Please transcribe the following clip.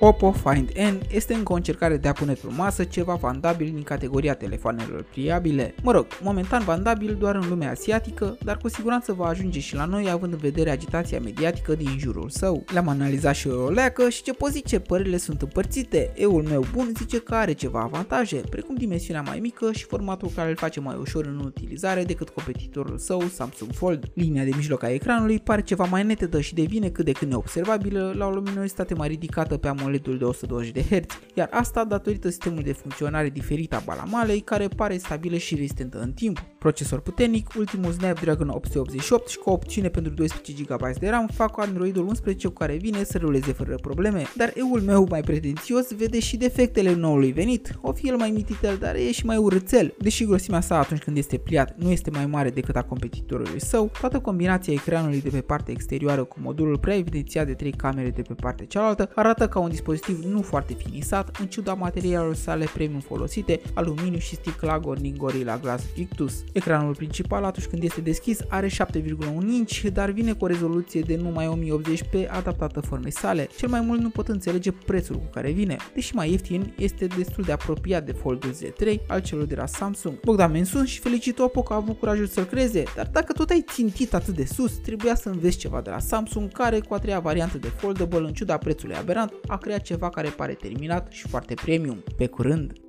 Oppo Find N este încă o încercare de a pune pe masă ceva vandabil din categoria telefoanelor pliabile. Mă rog, momentan vandabil doar în lumea asiatică, dar cu siguranță va ajunge și la noi având în vedere agitația mediatică din jurul său. Le-am analizat și o leacă și ce pot zice, părerile sunt împărțite. Eul meu bun zice că are ceva avantaje, precum dimensiunea mai mică și formatul care îl face mai ușor în utilizare decât competitorul său Samsung Fold. Linia de mijloc a ecranului pare ceva mai netedă și devine cât de cât neobservabilă la o luminositate mai ridicată pe AMOLED-ul de 120 de Hz, iar asta datorită sistemului de funcționare diferit a balamalei care pare stabilă și rezistentă în timp. Procesor puternic, ultimul Snapdragon 888 și cu opțiune pentru 12 GB de RAM fac Androidul 11 cu care vine să ruleze fără probleme, dar eul meu mai pretențios vede și defectele noului venit, o fi el mai mititel, dar e și mai urățel. Deși grosimea sa atunci când este pliat nu este mai mare decât a competitorului său, toată combinația ecranului de pe partea exterioară cu modulul prea evidențiat de 3 camere de pe partea cealaltă arată ca un dispozitiv nu foarte finisat, în ciuda materialelor sale premium folosite, aluminiu și sticla din Gorilla Glass Victus. Ecranul principal atunci când este deschis are 7,1 inch, dar vine cu o rezoluție de numai 1080p adaptată formei sale. Cel mai mult nu pot înțelege prețul cu care vine, deși mai ieftin este destul de apropiat de Fold Z3 al celor de la Samsung. Bogdan Mensun și felicit Oppo că a avut curajul să-l creeze, dar dacă tot ai țintit atât de sus, trebuia să înveți ceva de la Samsung care cu a treia variantă de foldable în ciuda prețului aberant a creat ceva care pare terminat și foarte premium. Pe curând!